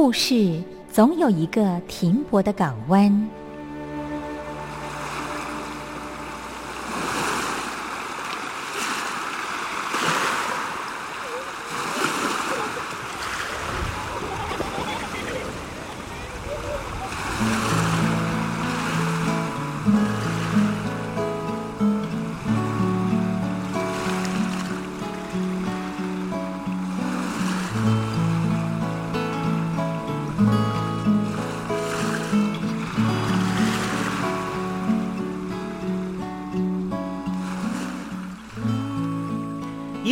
故事总有一个停泊的港湾。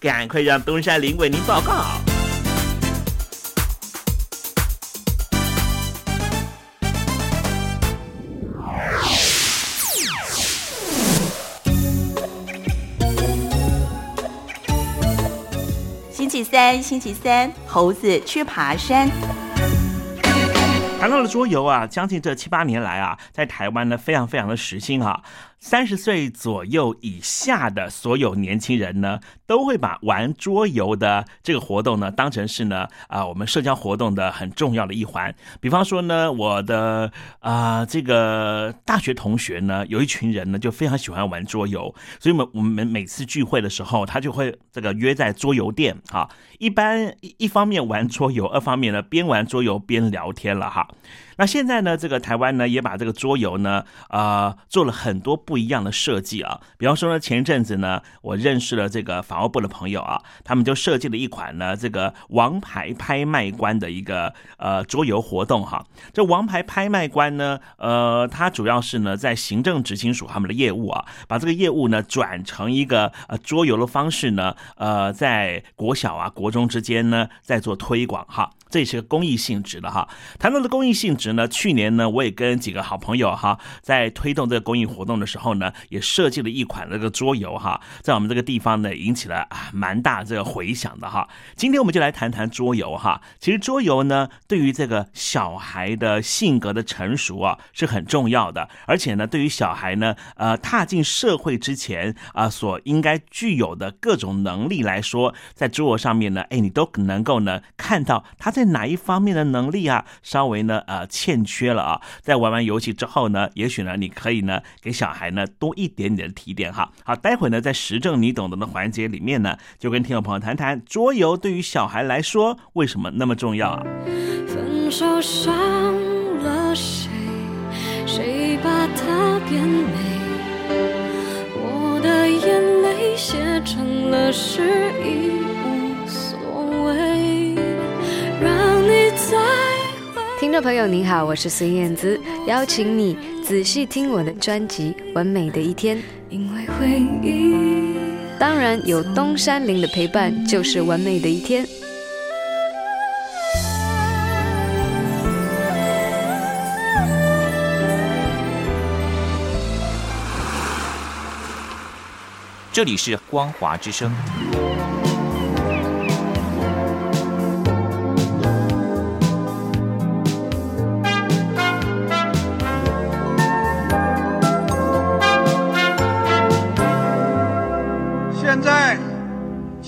赶快让东山林为您报告。星期三，星期三，猴子去爬山。谈到了桌游啊，将近这七八年来啊，在台湾呢非常非常的时兴啊。三十岁左右以下的所有年轻人呢，都会把玩桌游的这个活动呢，当成是呢啊我们社交活动的很重要的一环。比方说呢，我的啊这个大学同学呢，有一群人呢就非常喜欢玩桌游，所以我们我们每次聚会的时候，他就会这个约在桌游店哈。一般一方面玩桌游，二方面呢边玩桌游边聊天了哈。那现在呢，这个台湾呢也把这个桌游呢啊做了很多。不一样的设计啊，比方说呢，前一阵子呢，我认识了这个法务部的朋友啊，他们就设计了一款呢，这个王牌拍卖官的一个呃桌游活动哈。这王牌拍卖官呢，呃，它主要是呢在行政执行署他们的业务啊，把这个业务呢转成一个呃桌游的方式呢，呃，在国小啊、国中之间呢在做推广哈。这也是个公益性质的哈。谈到的公益性质呢，去年呢，我也跟几个好朋友哈，在推动这个公益活动的时候呢，也设计了一款这个桌游哈，在我们这个地方呢，引起了啊蛮大这个回响的哈。今天我们就来谈谈桌游哈。其实桌游呢，对于这个小孩的性格的成熟啊，是很重要的。而且呢，对于小孩呢，呃，踏进社会之前啊，所应该具有的各种能力来说，在桌游上面呢，哎，你都能够呢看到他在。在哪一方面的能力啊，稍微呢呃欠缺了啊，在玩完游戏之后呢，也许呢你可以呢给小孩呢多一点点的提点哈。好，待会呢在实证你懂得的环节里面呢，就跟听众朋友谈谈桌游对于小孩来说为什么那么重要啊？分手伤了谁？谁把它变美？我的眼泪写成了诗，已无所谓。听众朋友您好，我是孙燕姿，邀请你仔细听我的专辑《完美的一天》。因为回忆，当然有东山林的陪伴，就是完美的一天。这里是光华之声。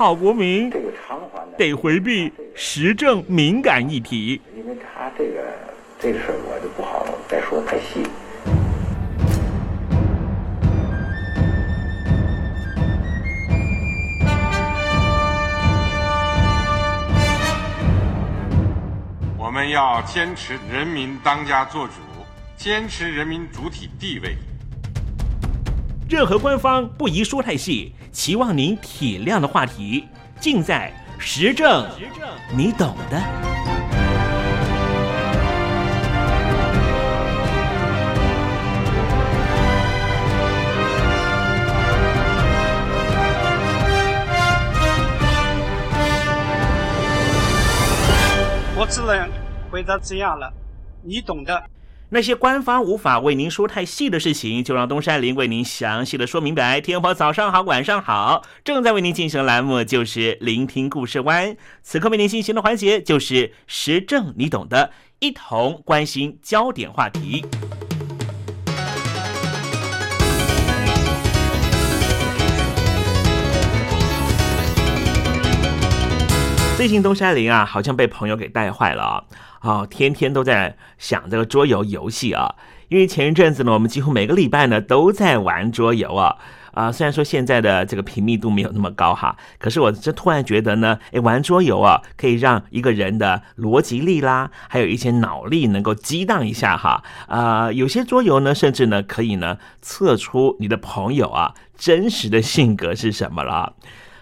好国民得回避时政敏感议题，因为他这个这个事儿我就不好再说太细。我们要坚持人民当家作主，坚持人民主体地位。任何官方不宜说太细。期望您体谅的话题尽在时政，时政，你懂的。我只能回答这样了，你懂的。那些官方无法为您说太细的事情，就让东山林为您详细的说明白。天婆早上好，晚上好，正在为您进行的栏目就是聆听故事湾。此刻为您进行的环节就是时政，你懂的，一同关心焦点话题。最近东山林啊，好像被朋友给带坏了啊！天天都在想这个桌游游戏啊。因为前一阵子呢，我们几乎每个礼拜呢都在玩桌游啊。啊，虽然说现在的这个频密度没有那么高哈，可是我这突然觉得呢，哎，玩桌游啊，可以让一个人的逻辑力啦，还有一些脑力能够激荡一下哈。啊，有些桌游呢，甚至呢可以呢测出你的朋友啊真实的性格是什么了。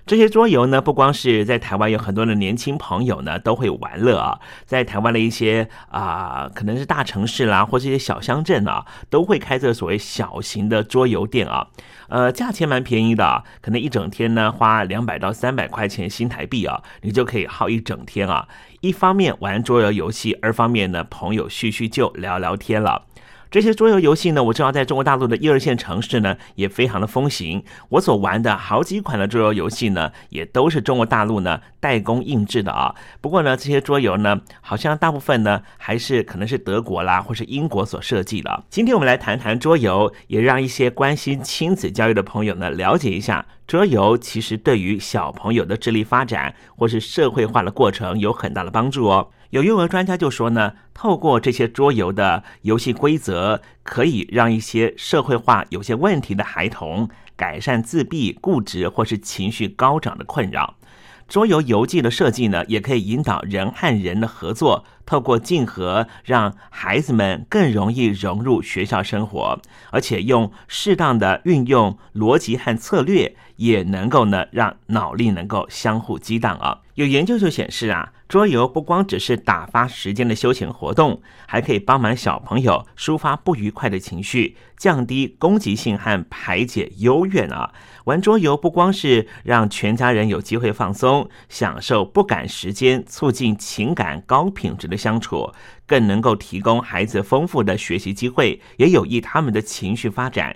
这些桌游呢，不光是在台湾有很多的年轻朋友呢都会玩乐啊，在台湾的一些啊，可能是大城市啦，或这些小乡镇啊，都会开这所谓小型的桌游店啊，呃，价钱蛮便宜的，可能一整天呢花两百到三百块钱新台币啊，你就可以耗一整天啊。一方面玩桌游游戏，二方面呢朋友叙叙旧聊聊天了。这些桌游游戏呢，我知道在中国大陆的一二线城市呢，也非常的风行。我所玩的好几款的桌游游戏呢，也都是中国大陆呢代工印制的啊。不过呢，这些桌游呢，好像大部分呢，还是可能是德国啦，或是英国所设计的。今天我们来谈谈桌游，也让一些关心亲子教育的朋友呢，了解一下桌游其实对于小朋友的智力发展或是社会化的过程有很大的帮助哦。有幼儿专家就说呢，透过这些桌游的游戏规则，可以让一些社会化有些问题的孩童改善自闭、固执或是情绪高涨的困扰。桌游游记的设计呢，也可以引导人和人的合作，透过竞合，让孩子们更容易融入学校生活，而且用适当的运用逻辑和策略，也能够呢让脑力能够相互激荡啊。有研究就显示啊，桌游不光只是打发时间的休闲活动，还可以帮忙小朋友抒发不愉快的情绪，降低攻击性和排解忧怨啊。玩桌游不光是让全家人有机会放松、享受不赶时间，促进情感高品质的相处，更能够提供孩子丰富的学习机会，也有益他们的情绪发展。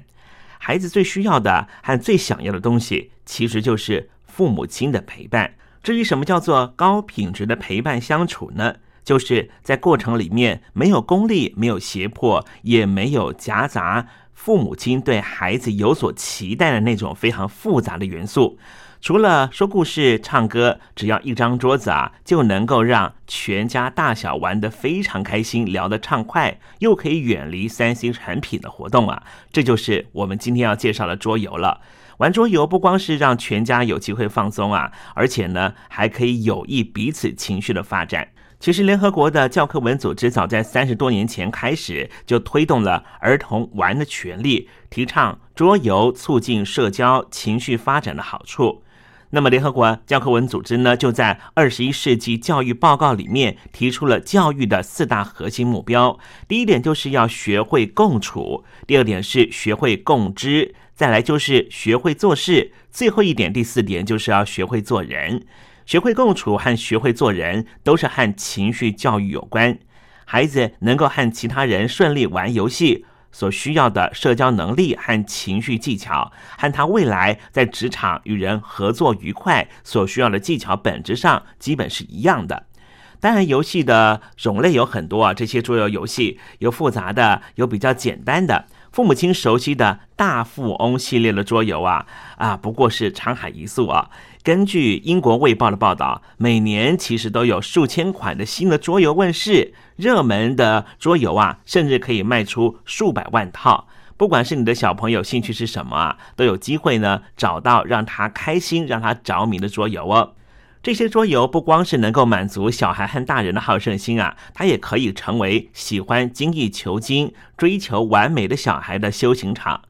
孩子最需要的和最想要的东西，其实就是父母亲的陪伴。至于什么叫做高品质的陪伴相处呢？就是在过程里面没有功利、没有胁迫，也没有夹杂父母亲对孩子有所期待的那种非常复杂的元素。除了说故事、唱歌，只要一张桌子啊，就能够让全家大小玩得非常开心，聊得畅快，又可以远离三 C 产品的活动啊。这就是我们今天要介绍的桌游了。玩桌游不光是让全家有机会放松啊，而且呢，还可以有益彼此情绪的发展。其实，联合国的教科文组织早在三十多年前开始就推动了儿童玩的权利，提倡桌游促进社交情绪发展的好处。那么，联合国教科文组织呢，就在二十一世纪教育报告里面提出了教育的四大核心目标。第一点就是要学会共处，第二点是学会共知。再来就是学会做事，最后一点，第四点就是要学会做人。学会共处和学会做人都是和情绪教育有关。孩子能够和其他人顺利玩游戏，所需要的社交能力和情绪技巧，和他未来在职场与人合作愉快所需要的技巧，本质上基本是一样的。当然，游戏的种类有很多啊，这些桌游游戏有复杂的，有比较简单的。父母亲熟悉的大富翁系列的桌游啊啊，不过是沧海一粟啊。根据英国卫报的报道，每年其实都有数千款的新的桌游问世，热门的桌游啊，甚至可以卖出数百万套。不管是你的小朋友兴趣是什么啊，都有机会呢找到让他开心、让他着迷的桌游哦。这些桌游不光是能够满足小孩和大人的好胜心啊，它也可以成为喜欢精益求精、追求完美的小孩的修行场。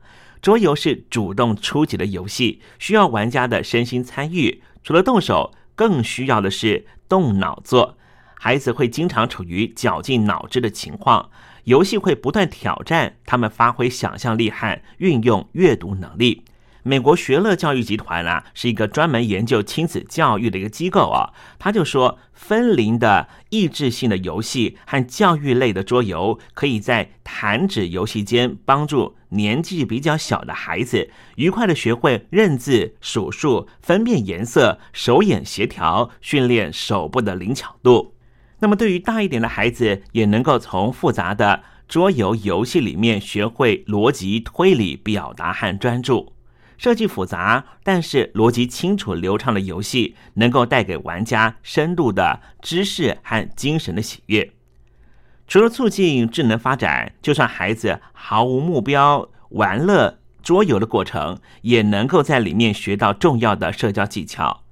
桌游是主动出击的游戏，需要玩家的身心参与。除了动手，更需要的是动脑做。孩子会经常处于绞尽脑汁的情况，游戏会不断挑战他们发挥想象力和运用阅读能力。美国学乐教育集团啊，是一个专门研究亲子教育的一个机构啊。他就说，分离的益智性的游戏和教育类的桌游，可以在弹指游戏间帮助年纪比较小的孩子愉快的学会认字、数数、分辨颜色、手眼协调，训练手部的灵巧度。那么，对于大一点的孩子，也能够从复杂的桌游游戏里面学会逻辑推理、表达和专注。设计复杂，但是逻辑清楚流畅的游戏，能够带给玩家深度的知识和精神的喜悦。除了促进智能发展，就算孩子毫无目标玩乐桌游的过程，也能够在里面学到重要的社交技巧。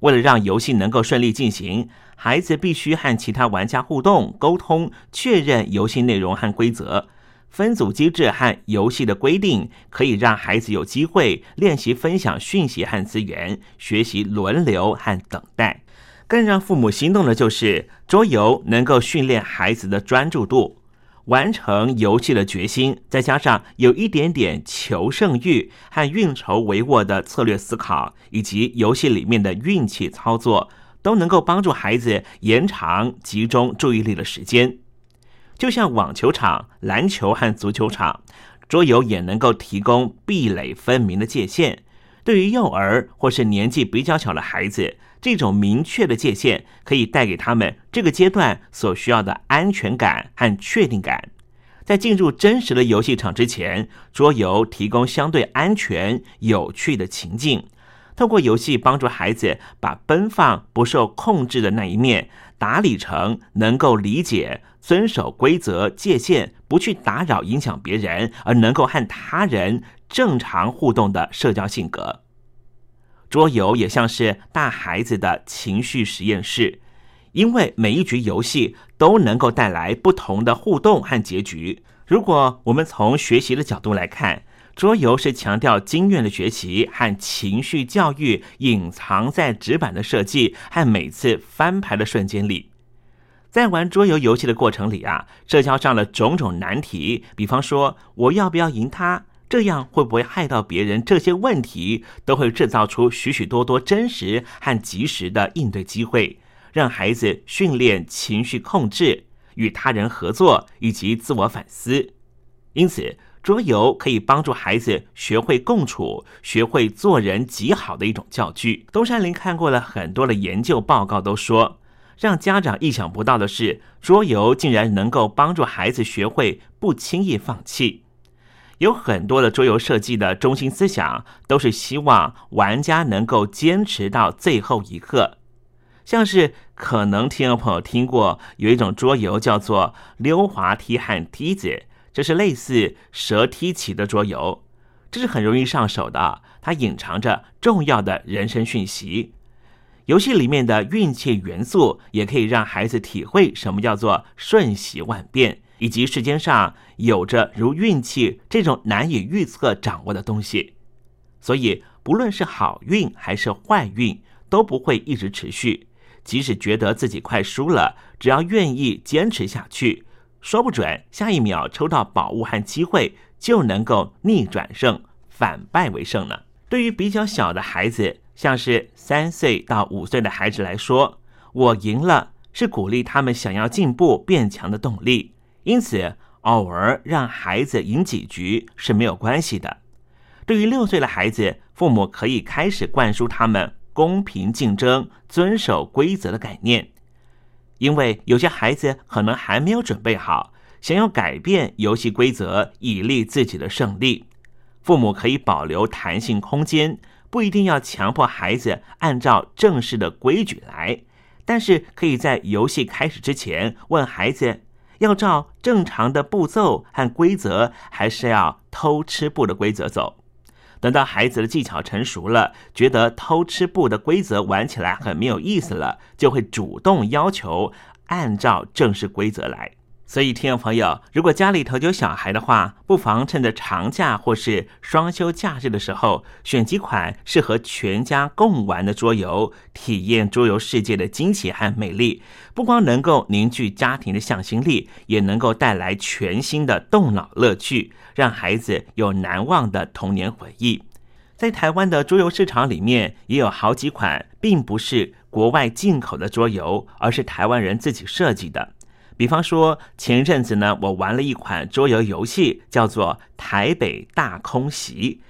为了让游戏能够顺利进行，孩子必须和其他玩家互动、沟通，确认游戏内容和规则。分组机制和游戏的规定，可以让孩子有机会练习分享讯息和资源，学习轮流和等待。更让父母心动的就是桌游能够训练孩子的专注度、完成游戏的决心，再加上有一点点求胜欲和运筹帷幄的策略思考，以及游戏里面的运气操作，都能够帮助孩子延长集中注意力的时间。就像网球场、篮球和足球场，桌游也能够提供壁垒分明的界限。对于幼儿或是年纪比较小的孩子，这种明确的界限可以带给他们这个阶段所需要的安全感和确定感。在进入真实的游戏场之前，桌游提供相对安全、有趣的情境，透过游戏帮助孩子把奔放、不受控制的那一面打理成能够理解。遵守规则界限，不去打扰影响别人，而能够和他人正常互动的社交性格。桌游也像是大孩子的情绪实验室，因为每一局游戏都能够带来不同的互动和结局。如果我们从学习的角度来看，桌游是强调经验的学习和情绪教育，隐藏在纸板的设计和每次翻牌的瞬间里。在玩桌游游戏的过程里啊，社交上的种种难题，比方说我要不要赢他，这样会不会害到别人，这些问题都会制造出许许多多真实和及时的应对机会，让孩子训练情绪控制、与他人合作以及自我反思。因此，桌游可以帮助孩子学会共处，学会做人极好的一种教具。东山林看过了很多的研究报告，都说。让家长意想不到的是，桌游竟然能够帮助孩子学会不轻易放弃。有很多的桌游设计的中心思想都是希望玩家能够坚持到最后一刻。像是可能听众朋友听过有一种桌游叫做溜滑梯和梯子，这是类似蛇梯棋的桌游，这是很容易上手的，它隐藏着重要的人生讯息。游戏里面的运气元素也可以让孩子体会什么叫做瞬息万变，以及世间上有着如运气这种难以预测掌握的东西。所以，不论是好运还是坏运，都不会一直持续。即使觉得自己快输了，只要愿意坚持下去，说不准下一秒抽到宝物和机会，就能够逆转胜，反败为胜呢。对于比较小的孩子。像是三岁到五岁的孩子来说，我赢了是鼓励他们想要进步变强的动力。因此，偶尔让孩子赢几局是没有关系的。对于六岁的孩子，父母可以开始灌输他们公平竞争、遵守规则的概念，因为有些孩子可能还没有准备好，想要改变游戏规则以利自己的胜利。父母可以保留弹性空间。不一定要强迫孩子按照正式的规矩来，但是可以在游戏开始之前问孩子：要照正常的步骤和规则，还是要偷吃步的规则走？等到孩子的技巧成熟了，觉得偷吃布的规则玩起来很没有意思了，就会主动要求按照正式规则来。所以，听众朋友，如果家里头有小孩的话，不妨趁着长假或是双休假日的时候，选几款适合全家共玩的桌游，体验桌游世界的惊奇和美丽。不光能够凝聚家庭的向心力，也能够带来全新的动脑乐趣，让孩子有难忘的童年回忆。在台湾的桌游市场里面，也有好几款并不是国外进口的桌游，而是台湾人自己设计的。比方说，前一阵子呢，我玩了一款桌游游戏，叫做《台北大空袭》，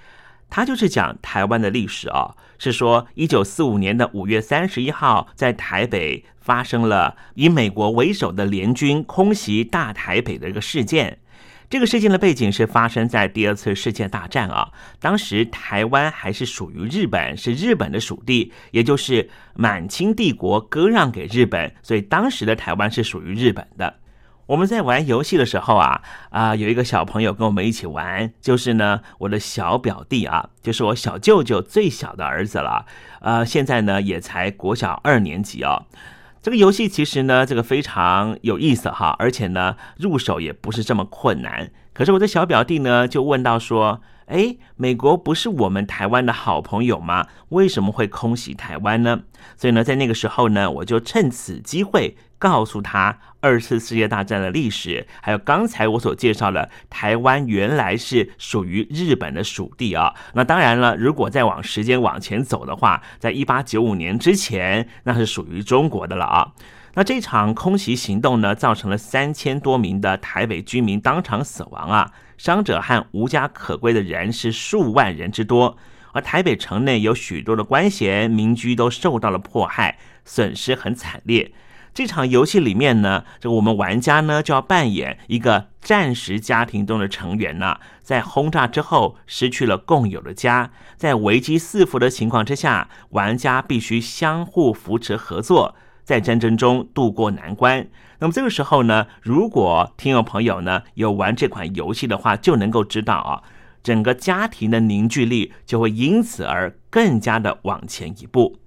它就是讲台湾的历史哦。是说，一九四五年的五月三十一号，在台北发生了以美国为首的联军空袭大台北的一个事件。这个事件的背景是发生在第二次世界大战啊，当时台湾还是属于日本，是日本的属地，也就是满清帝国割让给日本，所以当时的台湾是属于日本的。我们在玩游戏的时候啊，啊，有一个小朋友跟我们一起玩，就是呢我的小表弟啊，就是我小舅舅最小的儿子了，呃，现在呢也才国小二年级哦。这个游戏其实呢，这个非常有意思哈，而且呢，入手也不是这么困难。可是我的小表弟呢，就问到说：“哎，美国不是我们台湾的好朋友吗？为什么会空袭台湾呢？”所以呢，在那个时候呢，我就趁此机会告诉他二次世界大战的历史，还有刚才我所介绍的台湾原来是属于日本的属地啊。那当然了，如果再往时间往前走的话，在一八九五年之前，那是属于中国的了啊。那这场空袭行动呢，造成了三千多名的台北居民当场死亡啊，伤者和无家可归的人是数万人之多。而台北城内有许多的官衔民居都受到了迫害，损失很惨烈。这场游戏里面呢，这个我们玩家呢就要扮演一个战时家庭中的成员呢，在轰炸之后失去了共有的家，在危机四伏的情况之下，玩家必须相互扶持合作。在战争中度过难关。那么这个时候呢，如果听众朋友呢有玩这款游戏的话，就能够知道啊，整个家庭的凝聚力就会因此而更加的往前一步。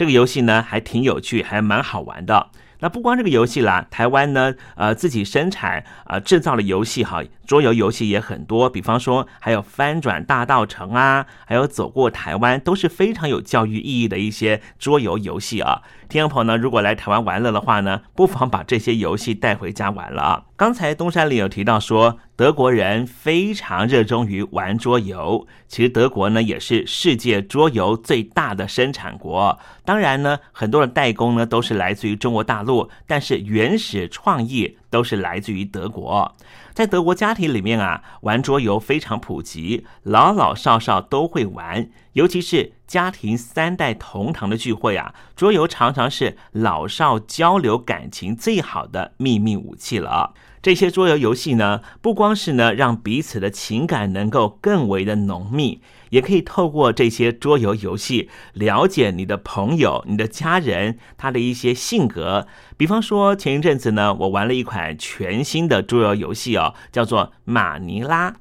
这个游戏呢还挺有趣，还蛮好玩的。那不光这个游戏啦，台湾呢呃自己生产啊制造的游戏哈，桌游游戏也很多。比方说还有翻转大道城啊，还有走过台湾，都是非常有教育意义的一些桌游游戏啊。听众朋友呢，如果来台湾玩乐的话呢，不妨把这些游戏带回家玩了啊。刚才东山里有提到说，德国人非常热衷于玩桌游。其实德国呢，也是世界桌游最大的生产国。当然呢，很多的代工呢，都是来自于中国大陆，但是原始创意都是来自于德国。在德国家庭里面啊，玩桌游非常普及，老老少少都会玩。尤其是家庭三代同堂的聚会啊，桌游常常是老少交流感情最好的秘密武器了。这些桌游游戏呢，不光是呢让彼此的情感能够更为的浓密，也可以透过这些桌游游戏了解你的朋友、你的家人他的一些性格。比方说，前一阵子呢，我玩了一款全新的桌游游戏哦，叫做马尼拉。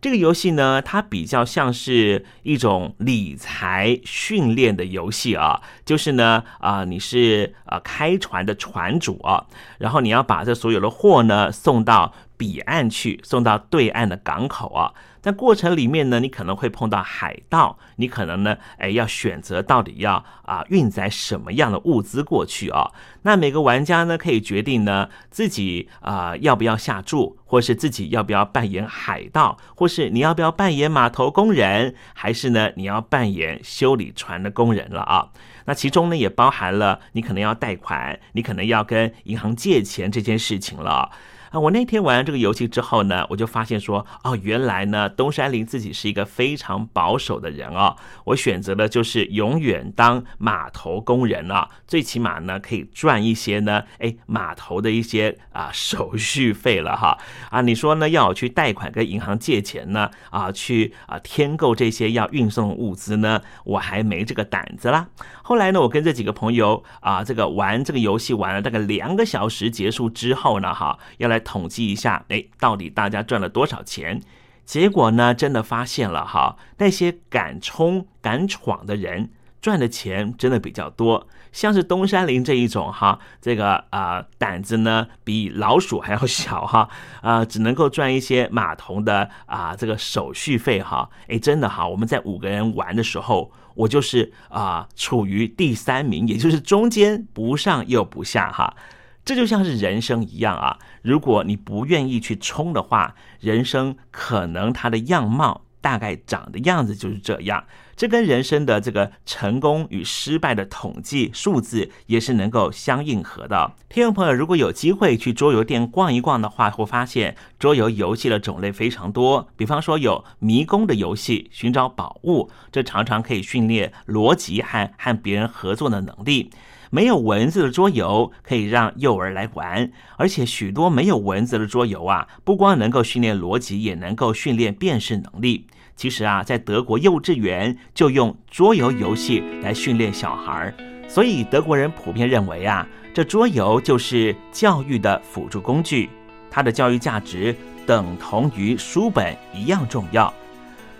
这个游戏呢，它比较像是一种理财训练的游戏啊，就是呢，啊，你是啊开船的船主啊，然后你要把这所有的货呢送到彼岸去，送到对岸的港口啊。在过程里面呢，你可能会碰到海盗，你可能呢，哎，要选择到底要啊运载什么样的物资过去啊？那每个玩家呢，可以决定呢自己啊要不要下注，或是自己要不要扮演海盗，或是你要不要扮演码头工人，还是呢你要扮演修理船的工人了啊？那其中呢也包含了你可能要贷款，你可能要跟银行借钱这件事情了。啊，我那天玩这个游戏之后呢，我就发现说，哦，原来呢，东山林自己是一个非常保守的人哦。我选择的就是永远当码头工人啊，最起码呢可以赚一些呢，哎，码头的一些啊手续费了哈。啊，你说呢，要我去贷款跟银行借钱呢，啊，去啊添购这些要运送物资呢，我还没这个胆子啦。后来呢，我跟这几个朋友啊，这个玩这个游戏玩了大概两个小时，结束之后呢，哈，要来。统计一下，哎，到底大家赚了多少钱？结果呢，真的发现了哈，那些敢冲敢闯的人赚的钱真的比较多。像是东山林这一种哈，这个啊胆子呢比老鼠还要小哈，啊只能够赚一些码头的啊这个手续费哈。哎，真的哈，我们在五个人玩的时候，我就是啊处于第三名，也就是中间不上又不下哈。这就像是人生一样啊！如果你不愿意去冲的话，人生可能它的样貌大概长的样子就是这样。这跟人生的这个成功与失败的统计数字也是能够相应合的。听众朋友，如果有机会去桌游店逛一逛的话，会发现桌游游戏的种类非常多。比方说有迷宫的游戏，寻找宝物，这常常可以训练逻辑和和别人合作的能力。没有文字的桌游可以让幼儿来玩，而且许多没有文字的桌游啊，不光能够训练逻辑，也能够训练辨识能力。其实啊，在德国幼稚园就用桌游游戏来训练小孩，所以德国人普遍认为啊，这桌游就是教育的辅助工具，它的教育价值等同于书本一样重要。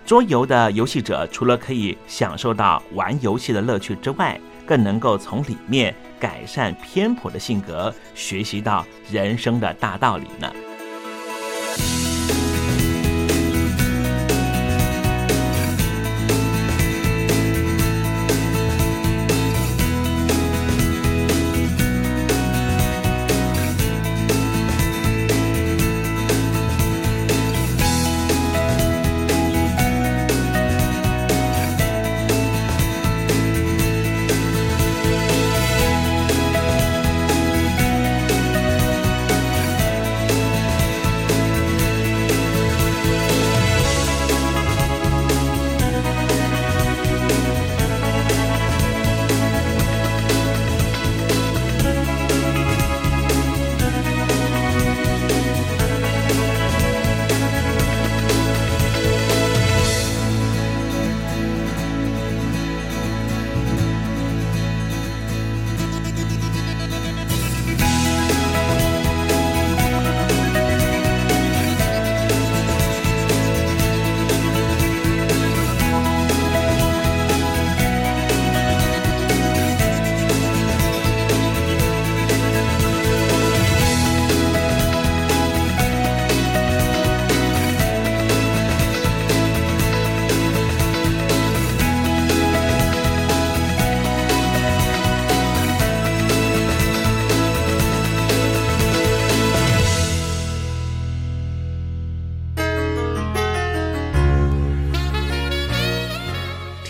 桌游的游戏者除了可以享受到玩游戏的乐趣之外，更能够从里面改善偏颇的性格，学习到人生的大道理呢。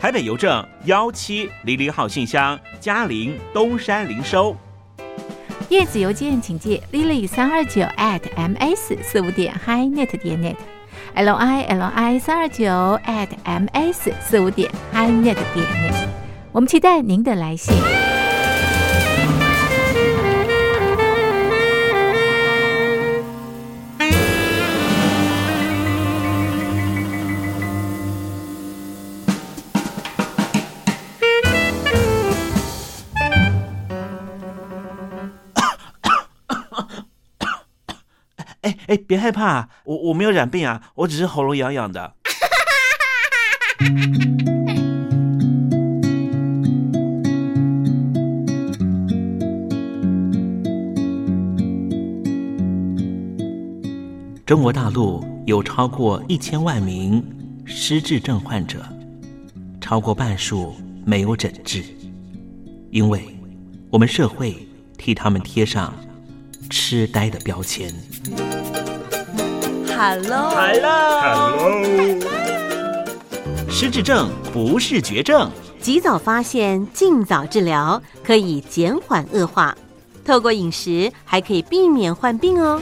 台北邮政幺七零零号信箱，嘉陵东山零收。电子邮件请寄 lily 三二九 at ms 四五点 hi.net 点 net，l i l i 三二九 at ms 四五点 hi.net 点 net。我们期待您的来信。哎，别害怕，我我没有染病啊，我只是喉咙痒痒的。中国大陆有超过一千万名失智症患者，超过半数没有诊治，因为我们社会替他们贴上痴呆的标签。Hello，Hello，失智症不是绝症，及早发现，尽早治疗，可以减缓恶化。透过饮食，还可以避免患病哦。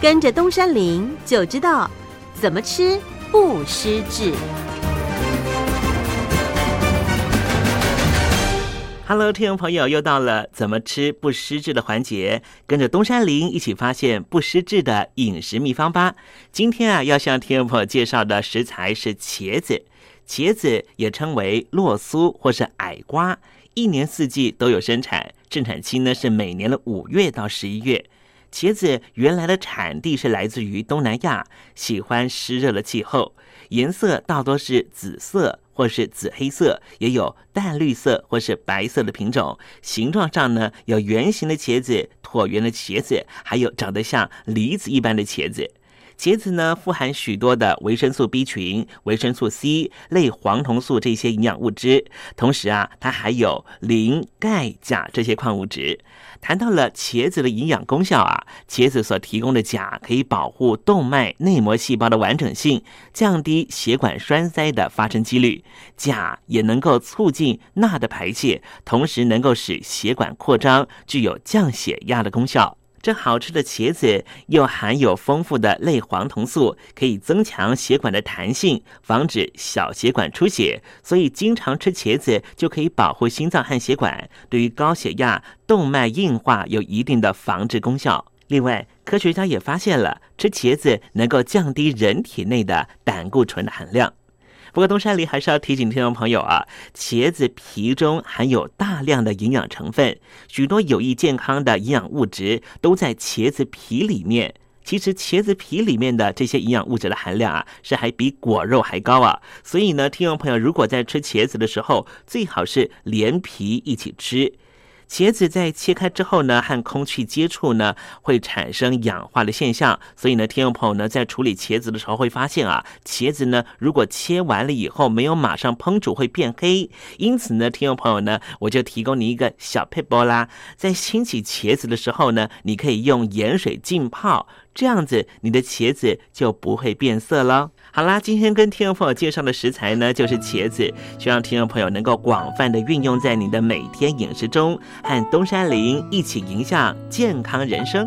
跟着东山林就知道怎么吃不失智。Hello，听众朋友，又到了怎么吃不失智的环节，跟着东山林一起发现不失智的饮食秘方吧。今天啊，要向听众朋友介绍的食材是茄子，茄子也称为洛苏或是矮瓜，一年四季都有生产，盛产期呢是每年的五月到十一月。茄子原来的产地是来自于东南亚，喜欢湿热的气候，颜色大多是紫色或是紫黑色，也有淡绿色或是白色的品种。形状上呢，有圆形的茄子、椭圆的茄子，还有长得像梨子一般的茄子。茄子呢，富含许多的维生素 B 群、维生素 C、类黄酮素这些营养物质，同时啊，它还有磷、钙、钾这些矿物质。谈到了茄子的营养功效啊，茄子所提供的钾可以保护动脉内膜细胞的完整性，降低血管栓塞的发生几率。钾也能够促进钠的排泄，同时能够使血管扩张，具有降血压的功效。这好吃的茄子又含有丰富的类黄酮素，可以增强血管的弹性，防止小血管出血。所以经常吃茄子就可以保护心脏和血管，对于高血压、动脉硬化有一定的防治功效。另外，科学家也发现了吃茄子能够降低人体内的胆固醇的含量。不过，东山里还是要提醒听众朋友啊，茄子皮中含有大量的营养成分，许多有益健康的营养物质都在茄子皮里面。其实，茄子皮里面的这些营养物质的含量啊，是还比果肉还高啊。所以呢，听众朋友如果在吃茄子的时候，最好是连皮一起吃。茄子在切开之后呢，和空气接触呢，会产生氧化的现象。所以呢，听众朋友呢，在处理茄子的时候会发现啊，茄子呢，如果切完了以后没有马上烹煮，会变黑。因此呢，听众朋友呢，我就提供你一个小配波啦，在清洗茄子的时候呢，你可以用盐水浸泡，这样子你的茄子就不会变色了。好啦，今天跟听众朋友介绍的食材呢，就是茄子，希望听众朋友能够广泛的运用在你的每天饮食中，和东山林一起迎向健康人生。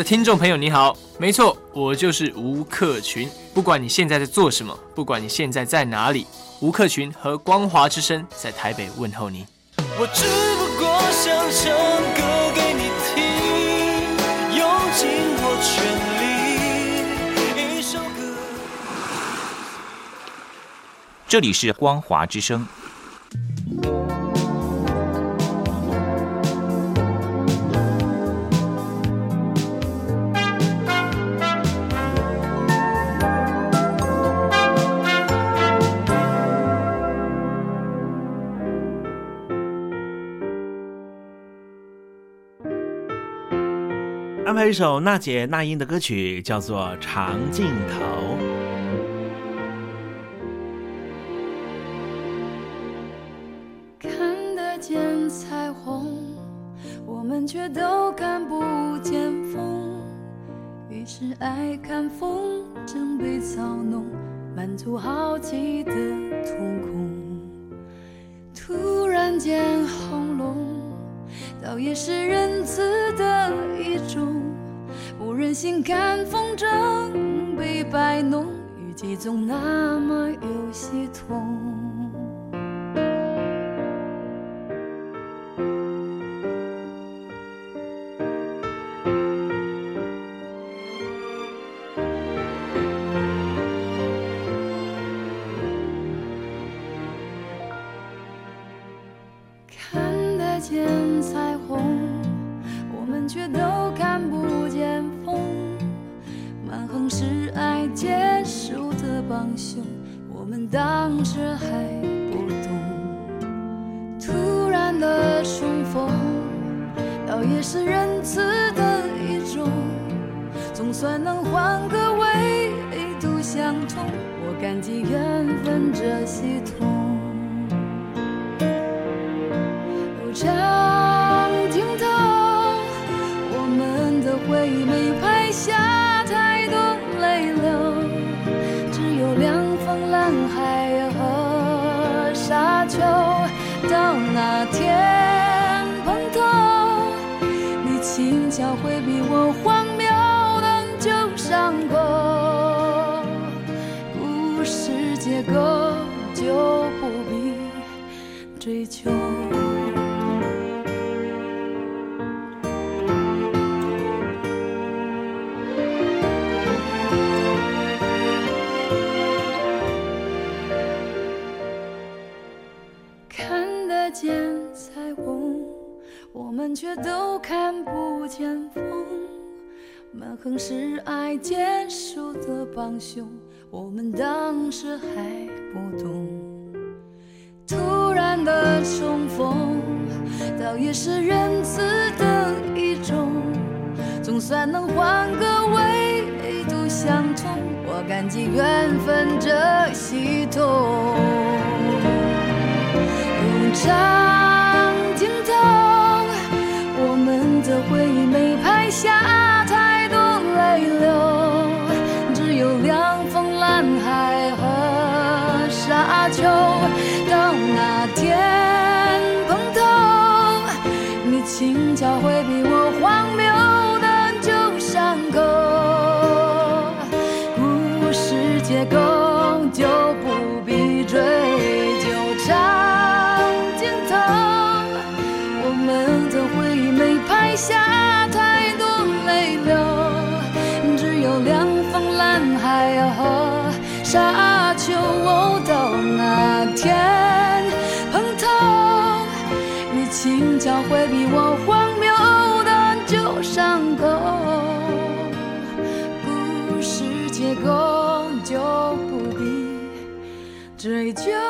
的听众朋友，你好，没错，我就是吴克群。不管你现在在做什么，不管你现在在哪里，吴克群和光华之声在台北问候你。我只不过想唱歌给你听，用尽我全力，一首歌。这里是光华之声。一首娜姐那英的歌曲，叫做《长镜头》。看得见彩虹，我们却都看不见风。于是爱看风筝被操弄，满足好总难就。到那天碰头，你轻巧回避我荒谬的旧伤口，故事结构就不必追求。却都看不见风。蛮横是爱坚守的帮凶，我们当时还不懂。突然的重逢，倒也是仁慈的一种，总算能换个维度相通。我感激缘分这系统。用下太多泪流，只有凉风、蓝海和沙丘。到那天碰头，你轻巧回避我荒谬的旧伤口，故事结构就不必追究长镜头，我们的回忆没拍下？追究。